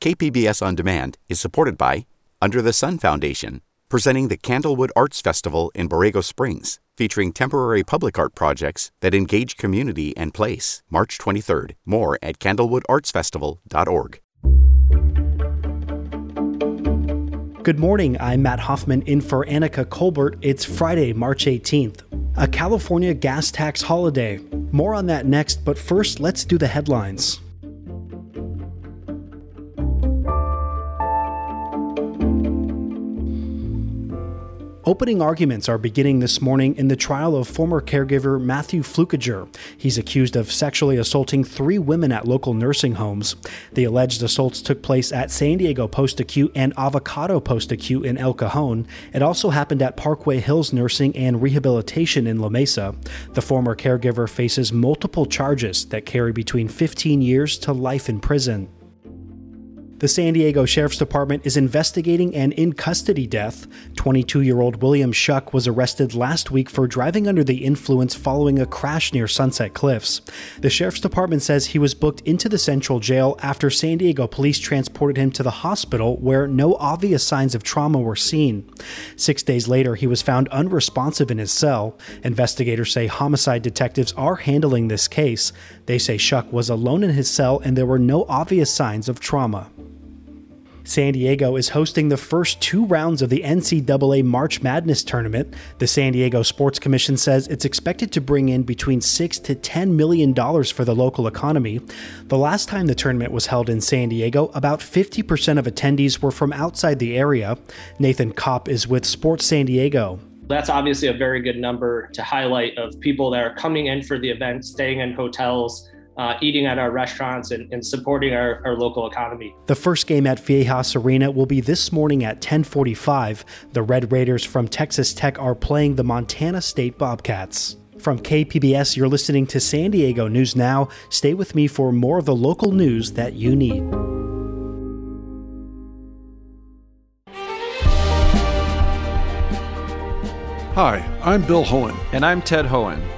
KPBS On Demand is supported by Under the Sun Foundation, presenting the Candlewood Arts Festival in Borrego Springs, featuring temporary public art projects that engage community and place. March 23rd. More at candlewoodartsfestival.org. Good morning. I'm Matt Hoffman in for Annika Colbert. It's Friday, March 18th. A California gas tax holiday. More on that next, but first, let's do the headlines. Opening arguments are beginning this morning in the trial of former caregiver Matthew Flukiger. He's accused of sexually assaulting three women at local nursing homes. The alleged assaults took place at San Diego Post Acute and Avocado Post Acute in El Cajon. It also happened at Parkway Hills Nursing and Rehabilitation in La Mesa. The former caregiver faces multiple charges that carry between 15 years to life in prison. The San Diego Sheriff's Department is investigating an in custody death. 22 year old William Shuck was arrested last week for driving under the influence following a crash near Sunset Cliffs. The Sheriff's Department says he was booked into the Central Jail after San Diego police transported him to the hospital where no obvious signs of trauma were seen. Six days later, he was found unresponsive in his cell. Investigators say homicide detectives are handling this case. They say Shuck was alone in his cell and there were no obvious signs of trauma. San Diego is hosting the first two rounds of the NCAA March Madness tournament. The San Diego Sports Commission says it's expected to bring in between six to ten million dollars for the local economy. The last time the tournament was held in San Diego, about 50% of attendees were from outside the area. Nathan Kopp is with Sports San Diego. That's obviously a very good number to highlight of people that are coming in for the event, staying in hotels, uh, eating at our restaurants and, and supporting our, our, local economy. The first game at Viejas Arena will be this morning at 1045. The Red Raiders from Texas Tech are playing the Montana State Bobcats. From KPBS, you're listening to San Diego News Now. Stay with me for more of the local news that you need. Hi, I'm Bill Hoehn. And I'm Ted Hoehn.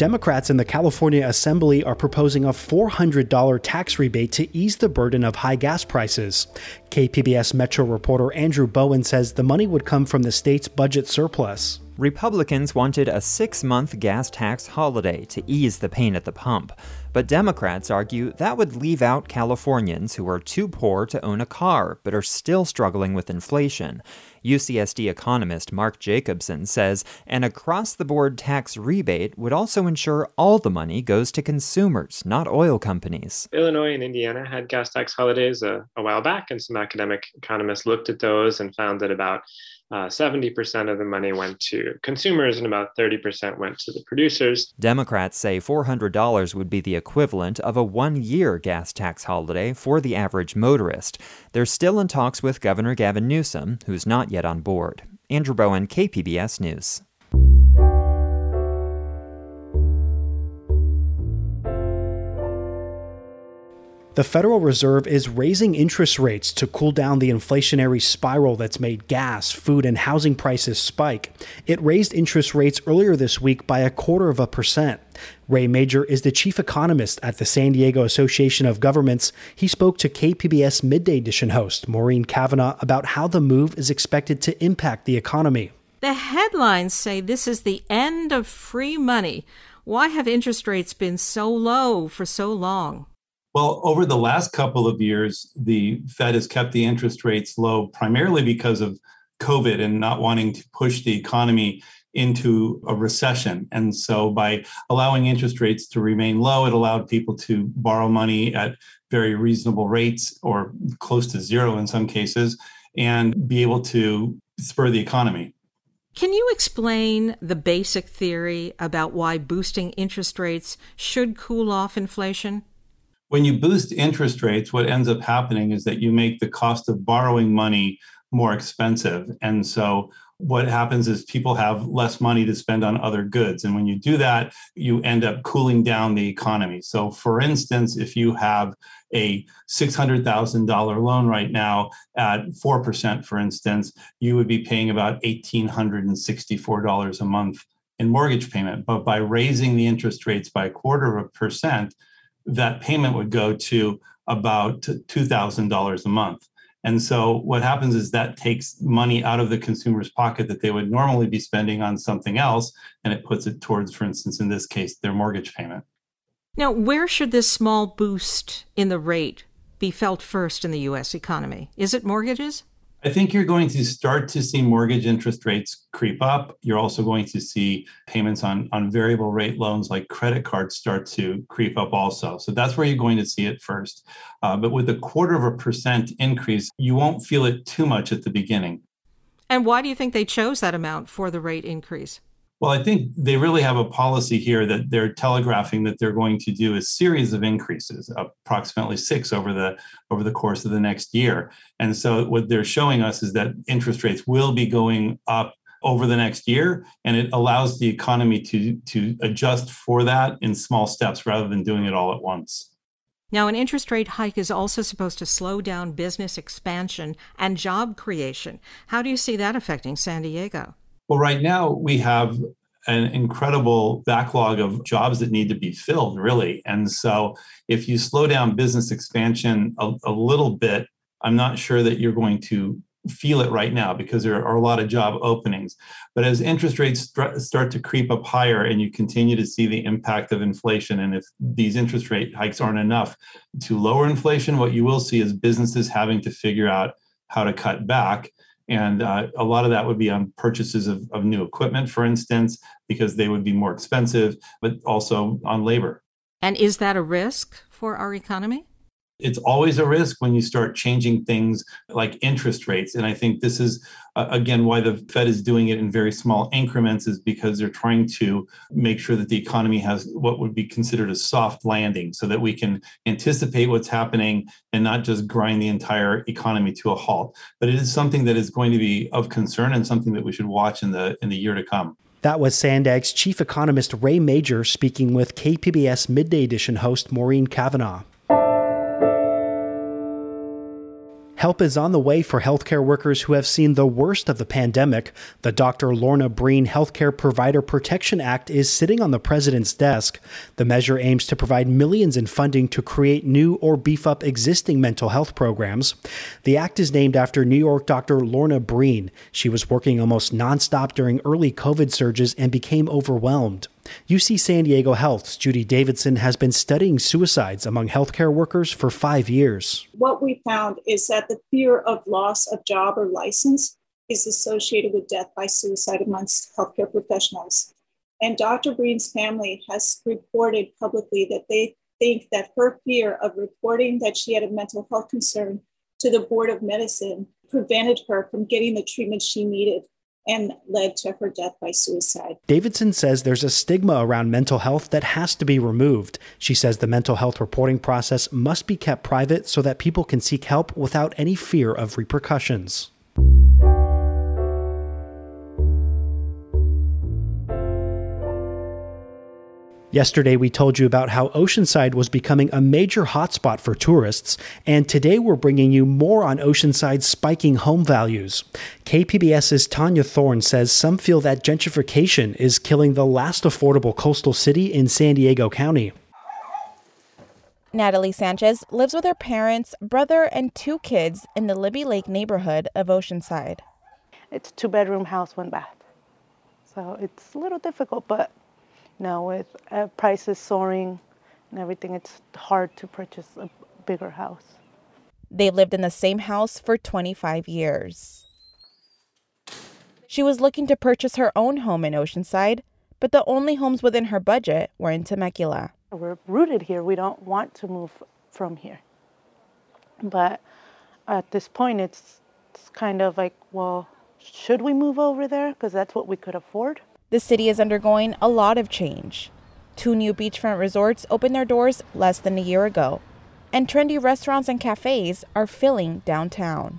Democrats in the California Assembly are proposing a $400 tax rebate to ease the burden of high gas prices. KPBS Metro reporter Andrew Bowen says the money would come from the state's budget surplus. Republicans wanted a six month gas tax holiday to ease the pain at the pump. But Democrats argue that would leave out Californians who are too poor to own a car but are still struggling with inflation. UCSD economist Mark Jacobsen says an across the board tax rebate would also ensure all the money goes to consumers, not oil companies. Illinois and Indiana had gas tax holidays a, a while back, and some academic economists looked at those and found that about uh, 70% of the money went to consumers and about 30% went to the producers. Democrats say $400 would be the equivalent of a one year gas tax holiday for the average motorist. They're still in talks with Governor Gavin Newsom, who's not yet on board. Andrew Bowen, KPBS News. The Federal Reserve is raising interest rates to cool down the inflationary spiral that's made gas, food, and housing prices spike. It raised interest rates earlier this week by a quarter of a percent. Ray Major is the chief economist at the San Diego Association of Governments. He spoke to KPBS Midday Edition host Maureen Cavanaugh about how the move is expected to impact the economy. The headlines say this is the end of free money. Why have interest rates been so low for so long? Well, over the last couple of years, the Fed has kept the interest rates low primarily because of COVID and not wanting to push the economy into a recession. And so by allowing interest rates to remain low, it allowed people to borrow money at very reasonable rates or close to zero in some cases and be able to spur the economy. Can you explain the basic theory about why boosting interest rates should cool off inflation? When you boost interest rates, what ends up happening is that you make the cost of borrowing money more expensive. And so what happens is people have less money to spend on other goods. And when you do that, you end up cooling down the economy. So, for instance, if you have a $600,000 loan right now at 4%, for instance, you would be paying about $1,864 a month in mortgage payment. But by raising the interest rates by a quarter of a percent, that payment would go to about $2,000 a month. And so what happens is that takes money out of the consumer's pocket that they would normally be spending on something else, and it puts it towards, for instance, in this case, their mortgage payment. Now, where should this small boost in the rate be felt first in the U.S. economy? Is it mortgages? I think you're going to start to see mortgage interest rates creep up. You're also going to see payments on, on variable rate loans like credit cards start to creep up also. So that's where you're going to see it first. Uh, but with a quarter of a percent increase, you won't feel it too much at the beginning. And why do you think they chose that amount for the rate increase? Well, I think they really have a policy here that they're telegraphing that they're going to do a series of increases, approximately six over the over the course of the next year. And so what they're showing us is that interest rates will be going up over the next year and it allows the economy to to adjust for that in small steps rather than doing it all at once. Now, an interest rate hike is also supposed to slow down business expansion and job creation. How do you see that affecting San Diego? Well, right now we have an incredible backlog of jobs that need to be filled, really. And so if you slow down business expansion a, a little bit, I'm not sure that you're going to feel it right now because there are a lot of job openings. But as interest rates start to creep up higher and you continue to see the impact of inflation, and if these interest rate hikes aren't enough to lower inflation, what you will see is businesses having to figure out how to cut back. And uh, a lot of that would be on purchases of, of new equipment, for instance, because they would be more expensive, but also on labor. And is that a risk for our economy? It's always a risk when you start changing things like interest rates. And I think this is, uh, again, why the Fed is doing it in very small increments, is because they're trying to make sure that the economy has what would be considered a soft landing so that we can anticipate what's happening and not just grind the entire economy to a halt. But it is something that is going to be of concern and something that we should watch in the in the year to come. That was SANDAG's chief economist Ray Major speaking with KPBS Midday Edition host Maureen Cavanaugh. Help is on the way for healthcare workers who have seen the worst of the pandemic. The Dr. Lorna Breen Healthcare Provider Protection Act is sitting on the president's desk. The measure aims to provide millions in funding to create new or beef up existing mental health programs. The act is named after New York Dr. Lorna Breen. She was working almost nonstop during early COVID surges and became overwhelmed. UC San Diego Health's Judy Davidson has been studying suicides among healthcare workers for five years. What we found is that the fear of loss of job or license is associated with death by suicide amongst healthcare professionals. And Dr. Breen's family has reported publicly that they think that her fear of reporting that she had a mental health concern to the Board of Medicine prevented her from getting the treatment she needed and led to her death by suicide. Davidson says there's a stigma around mental health that has to be removed. She says the mental health reporting process must be kept private so that people can seek help without any fear of repercussions. Yesterday, we told you about how Oceanside was becoming a major hotspot for tourists, and today we're bringing you more on Oceanside's spiking home values. KPBS's Tania Thorne says some feel that gentrification is killing the last affordable coastal city in San Diego County. Natalie Sanchez lives with her parents, brother, and two kids in the Libby Lake neighborhood of Oceanside. It's a two bedroom house, one bath. So it's a little difficult, but now with uh, prices soaring and everything, it's hard to purchase a bigger house. They lived in the same house for 25 years. She was looking to purchase her own home in Oceanside, but the only homes within her budget were in Temecula. We're rooted here. We don't want to move from here. But at this point, it's, it's kind of like, well, should we move over there? Because that's what we could afford. The city is undergoing a lot of change. Two new beachfront resorts opened their doors less than a year ago, and trendy restaurants and cafes are filling downtown.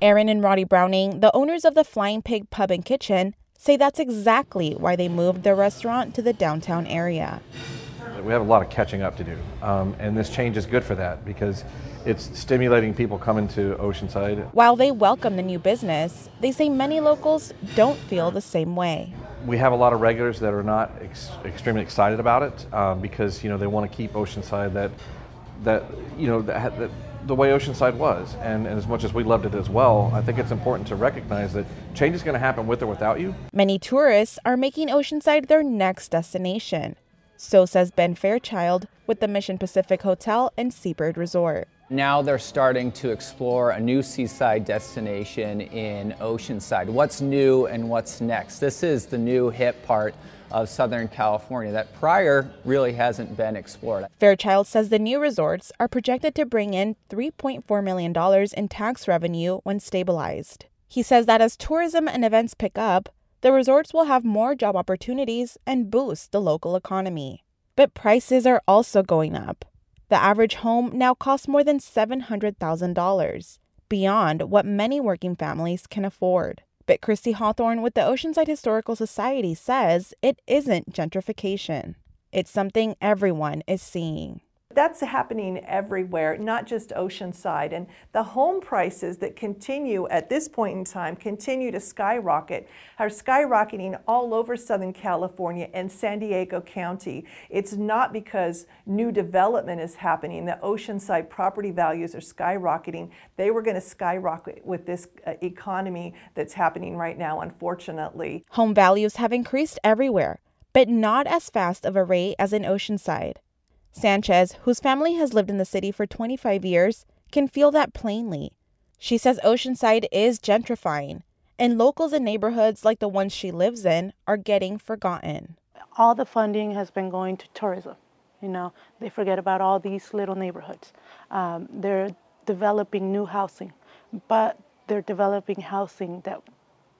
Aaron and Roddy Browning, the owners of the Flying Pig Pub and Kitchen, say that's exactly why they moved their restaurant to the downtown area. We have a lot of catching up to do, um, and this change is good for that because it's stimulating people coming to Oceanside. While they welcome the new business, they say many locals don't feel the same way. We have a lot of regulars that are not ex- extremely excited about it um, because you know they want to keep Oceanside that that you know that, that the way Oceanside was. And, and, as much as we loved it as well, I think it's important to recognize that change is going to happen with or without you. Many tourists are making Oceanside their next destination. So says Ben Fairchild with the Mission Pacific Hotel and Seabird Resort. Now they're starting to explore a new seaside destination in Oceanside. What's new and what's next? This is the new hip part of Southern California that prior really hasn't been explored. Fairchild says the new resorts are projected to bring in $3.4 million in tax revenue when stabilized. He says that as tourism and events pick up, the resorts will have more job opportunities and boost the local economy. But prices are also going up. The average home now costs more than $700,000, beyond what many working families can afford. But Kristi Hawthorne with the Oceanside Historical Society says it isn't gentrification. It's something everyone is seeing. That's happening everywhere, not just Oceanside. And the home prices that continue at this point in time continue to skyrocket, are skyrocketing all over Southern California and San Diego County. It's not because new development is happening. The Oceanside property values are skyrocketing. They were going to skyrocket with this uh, economy that's happening right now, unfortunately. Home values have increased everywhere, but not as fast of a rate as in Oceanside. Sanchez, whose family has lived in the city for 25 years, can feel that plainly. She says Oceanside is gentrifying, and locals in neighborhoods like the ones she lives in are getting forgotten. All the funding has been going to tourism. You know, they forget about all these little neighborhoods. Um, they're developing new housing, but they're developing housing that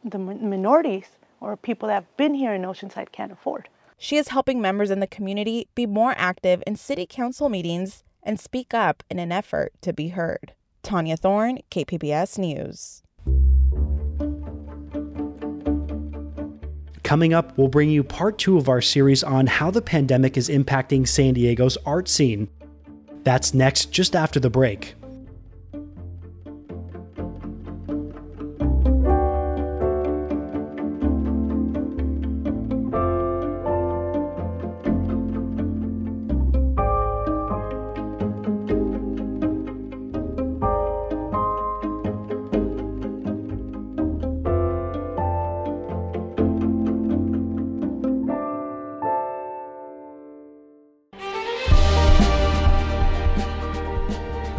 the minorities or people that have been here in Oceanside can't afford. She is helping members in the community be more active in city council meetings and speak up in an effort to be heard. Tania Thorne, KPBS News. Coming up, we'll bring you part two of our series on how the pandemic is impacting San Diego's art scene. That's next, just after the break.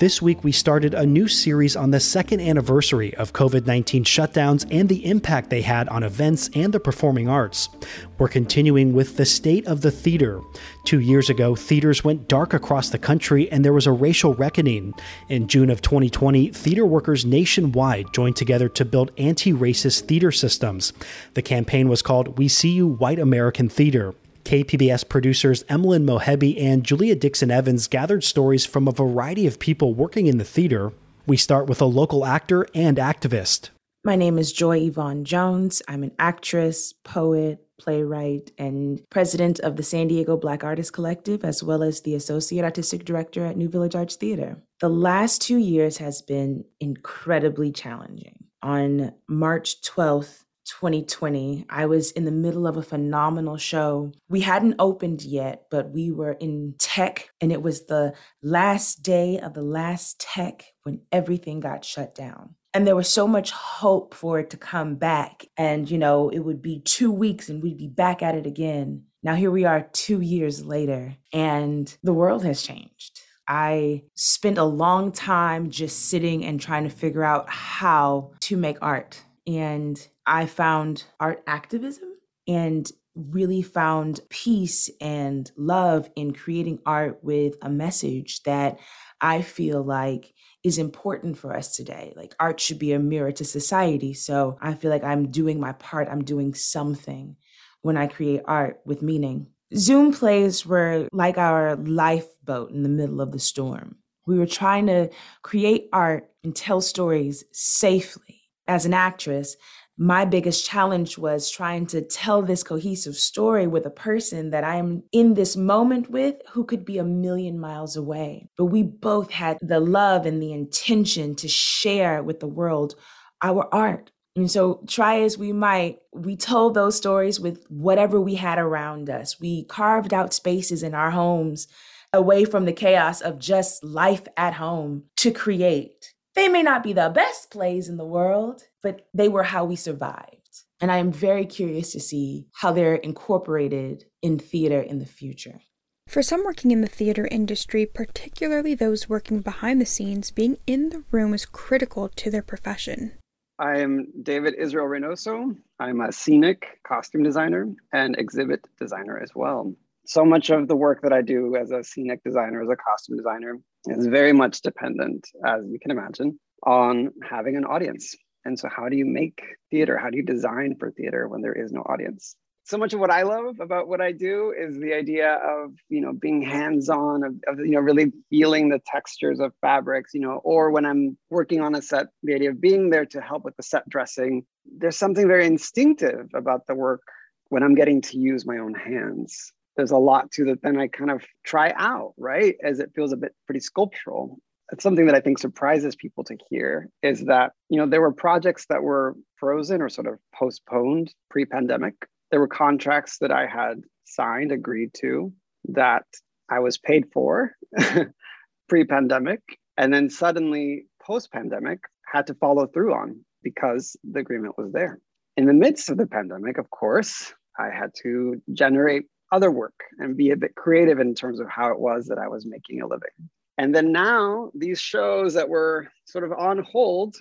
This week, we started a new series on the second anniversary of COVID 19 shutdowns and the impact they had on events and the performing arts. We're continuing with the state of the theater. Two years ago, theaters went dark across the country and there was a racial reckoning. In June of 2020, theater workers nationwide joined together to build anti racist theater systems. The campaign was called We See You White American Theater. KPBS producers Emilyn Mohebbi and Julia Dixon Evans gathered stories from a variety of people working in the theater. We start with a local actor and activist. My name is Joy Yvonne Jones. I'm an actress, poet, playwright, and president of the San Diego Black Artists Collective, as well as the associate artistic director at New Village Arts Theater. The last two years has been incredibly challenging. On March 12th, 2020, I was in the middle of a phenomenal show. We hadn't opened yet, but we were in tech, and it was the last day of the last tech when everything got shut down. And there was so much hope for it to come back. And, you know, it would be two weeks and we'd be back at it again. Now, here we are two years later, and the world has changed. I spent a long time just sitting and trying to figure out how to make art. And I found art activism and really found peace and love in creating art with a message that I feel like is important for us today. Like art should be a mirror to society. So I feel like I'm doing my part, I'm doing something when I create art with meaning. Zoom plays were like our lifeboat in the middle of the storm. We were trying to create art and tell stories safely. As an actress, my biggest challenge was trying to tell this cohesive story with a person that I'm in this moment with who could be a million miles away. But we both had the love and the intention to share with the world our art. And so, try as we might, we told those stories with whatever we had around us. We carved out spaces in our homes away from the chaos of just life at home to create. They may not be the best plays in the world, but they were how we survived. And I am very curious to see how they're incorporated in theater in the future. For some working in the theater industry, particularly those working behind the scenes, being in the room is critical to their profession. I am David Israel Reynoso. I'm a scenic costume designer and exhibit designer as well. So much of the work that I do as a scenic designer, as a costume designer, is very much dependent, as you can imagine, on having an audience. And so, how do you make theater? How do you design for theater when there is no audience? So much of what I love about what I do is the idea of you know being hands-on, of, of you know really feeling the textures of fabrics, you know, or when I'm working on a set, the idea of being there to help with the set dressing. There's something very instinctive about the work when I'm getting to use my own hands there's a lot to that then I kind of try out, right? As it feels a bit pretty sculptural it's something that I think surprises people to hear is that, you know, there were projects that were frozen or sort of postponed pre pandemic. There were contracts that I had signed, agreed to, that I was paid for pre pandemic. And then suddenly, post pandemic, had to follow through on because the agreement was there. In the midst of the pandemic, of course, I had to generate other work and be a bit creative in terms of how it was that I was making a living. And then now these shows that were sort of on hold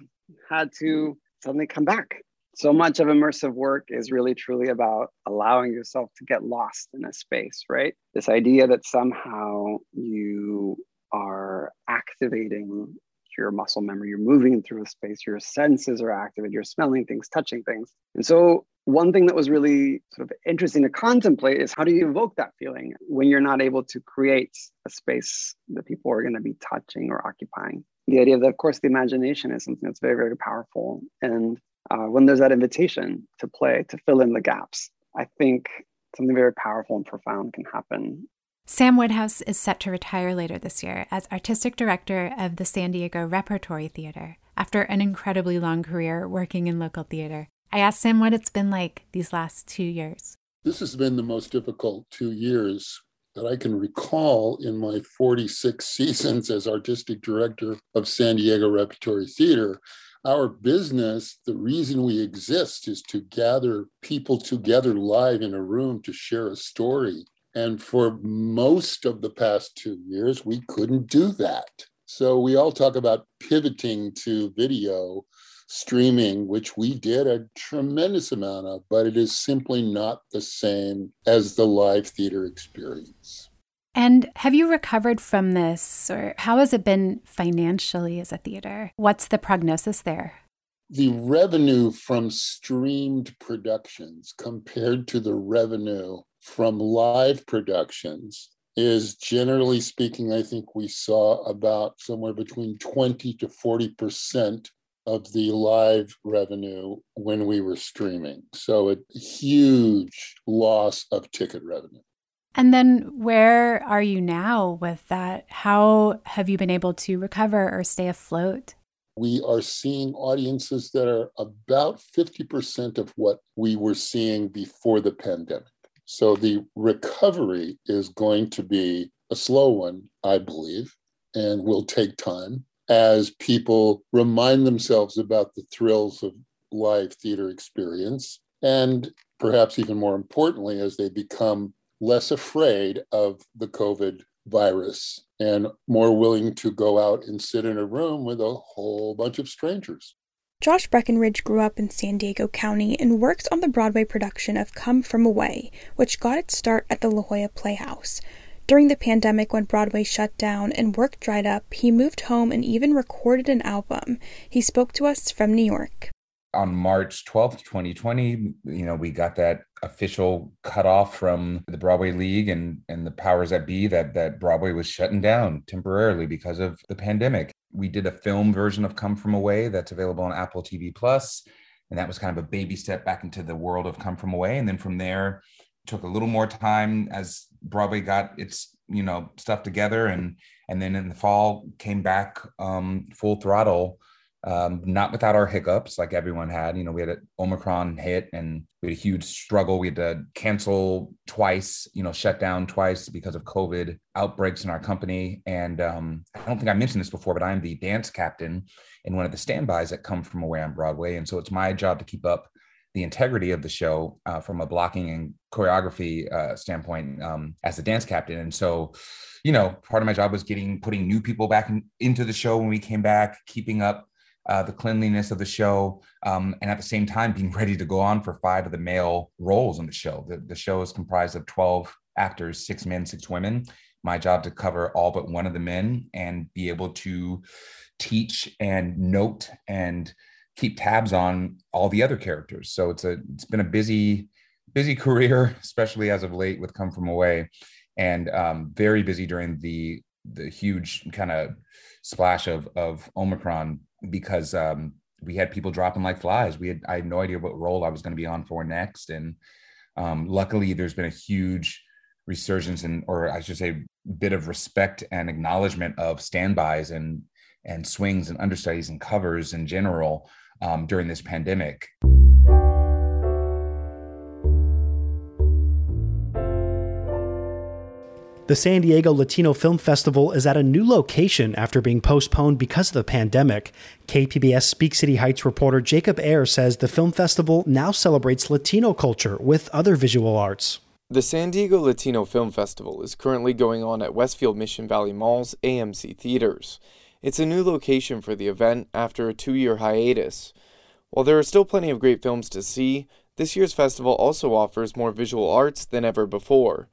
had to suddenly come back. So much of immersive work is really truly about allowing yourself to get lost in a space, right? This idea that somehow you are activating your muscle memory, you're moving through a space, your senses are activated, you're smelling things, touching things. And so one thing that was really sort of interesting to contemplate is how do you evoke that feeling when you're not able to create a space that people are going to be touching or occupying? The idea that, of course, the imagination is something that's very, very powerful. And uh, when there's that invitation to play, to fill in the gaps, I think something very powerful and profound can happen. Sam Woodhouse is set to retire later this year as artistic director of the San Diego Repertory Theater after an incredibly long career working in local theater. I asked him what it's been like these last two years. This has been the most difficult two years that I can recall in my 46 seasons as artistic director of San Diego Repertory Theater. Our business, the reason we exist is to gather people together live in a room to share a story. And for most of the past two years, we couldn't do that. So we all talk about pivoting to video streaming, which we did a tremendous amount of, but it is simply not the same as the live theater experience. And have you recovered from this, or how has it been financially as a theater? What's the prognosis there? The revenue from streamed productions compared to the revenue from live productions is generally speaking, I think we saw about somewhere between 20 to 40% of the live revenue when we were streaming. So a huge loss of ticket revenue. And then where are you now with that? How have you been able to recover or stay afloat? We are seeing audiences that are about 50% of what we were seeing before the pandemic. So the recovery is going to be a slow one, I believe, and will take time as people remind themselves about the thrills of live theater experience. And perhaps even more importantly, as they become less afraid of the COVID virus and more willing to go out and sit in a room with a whole bunch of strangers. Josh Breckenridge grew up in San Diego County and works on the Broadway production of Come From Away, which got its start at the La Jolla Playhouse. During the pandemic, when Broadway shut down and work dried up, he moved home and even recorded an album. He spoke to us from New York on March 12th, 2020, you know, we got that official cutoff from the Broadway League and and the powers that be that that Broadway was shutting down temporarily because of the pandemic. We did a film version of Come From Away that's available on Apple TV Plus, and that was kind of a baby step back into the world of Come From Away. And then from there, took a little more time as Broadway got its you know stuff together, and and then in the fall came back um, full throttle um, not without our hiccups like everyone had. You know, we had an Omicron hit and we had a huge struggle. We had to cancel twice, you know, shut down twice because of COVID outbreaks in our company. And um, I don't think I mentioned this before, but I'm the dance captain in one of the standbys that come from away on Broadway. And so it's my job to keep up the integrity of the show uh, from a blocking and choreography uh, standpoint um, as a dance captain. And so, you know, part of my job was getting putting new people back in, into the show when we came back, keeping up uh, the cleanliness of the show, um, and at the same time being ready to go on for five of the male roles in the show. The, the show is comprised of 12 actors, six men, six women. My job to cover all but one of the men and be able to teach and note and keep tabs on all the other characters. So it's a it's been a busy busy career, especially as of late with Come From Away, and um, very busy during the the huge kind of splash of of Omicron because um, we had people dropping like flies. We had I had no idea what role I was going to be on for next, and um, luckily there's been a huge resurgence and or I should say bit of respect and acknowledgement of standbys and and swings and understudies and covers in general um, during this pandemic. The San Diego Latino Film Festival is at a new location after being postponed because of the pandemic. KPBS Speak City Heights reporter Jacob Aere says the film festival now celebrates Latino culture with other visual arts. The San Diego Latino Film Festival is currently going on at Westfield Mission Valley Mall's AMC Theaters. It's a new location for the event after a two year hiatus. While there are still plenty of great films to see, this year's festival also offers more visual arts than ever before.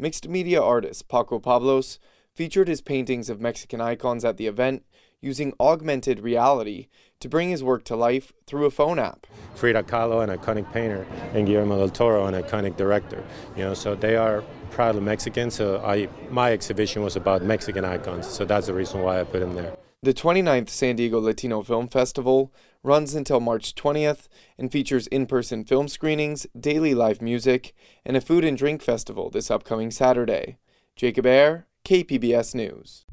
Mixed media artist Paco Pablos featured his paintings of Mexican icons at the event using augmented reality to bring his work to life through a phone app. Frida Kahlo, an iconic painter, and Guillermo del Toro, an iconic director. You know, so they are proudly Mexican. So I, my exhibition was about Mexican icons. So that's the reason why I put them there. The 29th San Diego Latino Film Festival runs until March 20th and features in person film screenings, daily live music, and a food and drink festival this upcoming Saturday. Jacob Aere, KPBS News.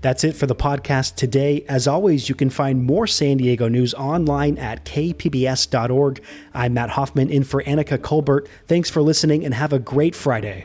That's it for the podcast today. As always, you can find more San Diego news online at kpbs.org. I'm Matt Hoffman in for Annika Colbert. Thanks for listening and have a great Friday.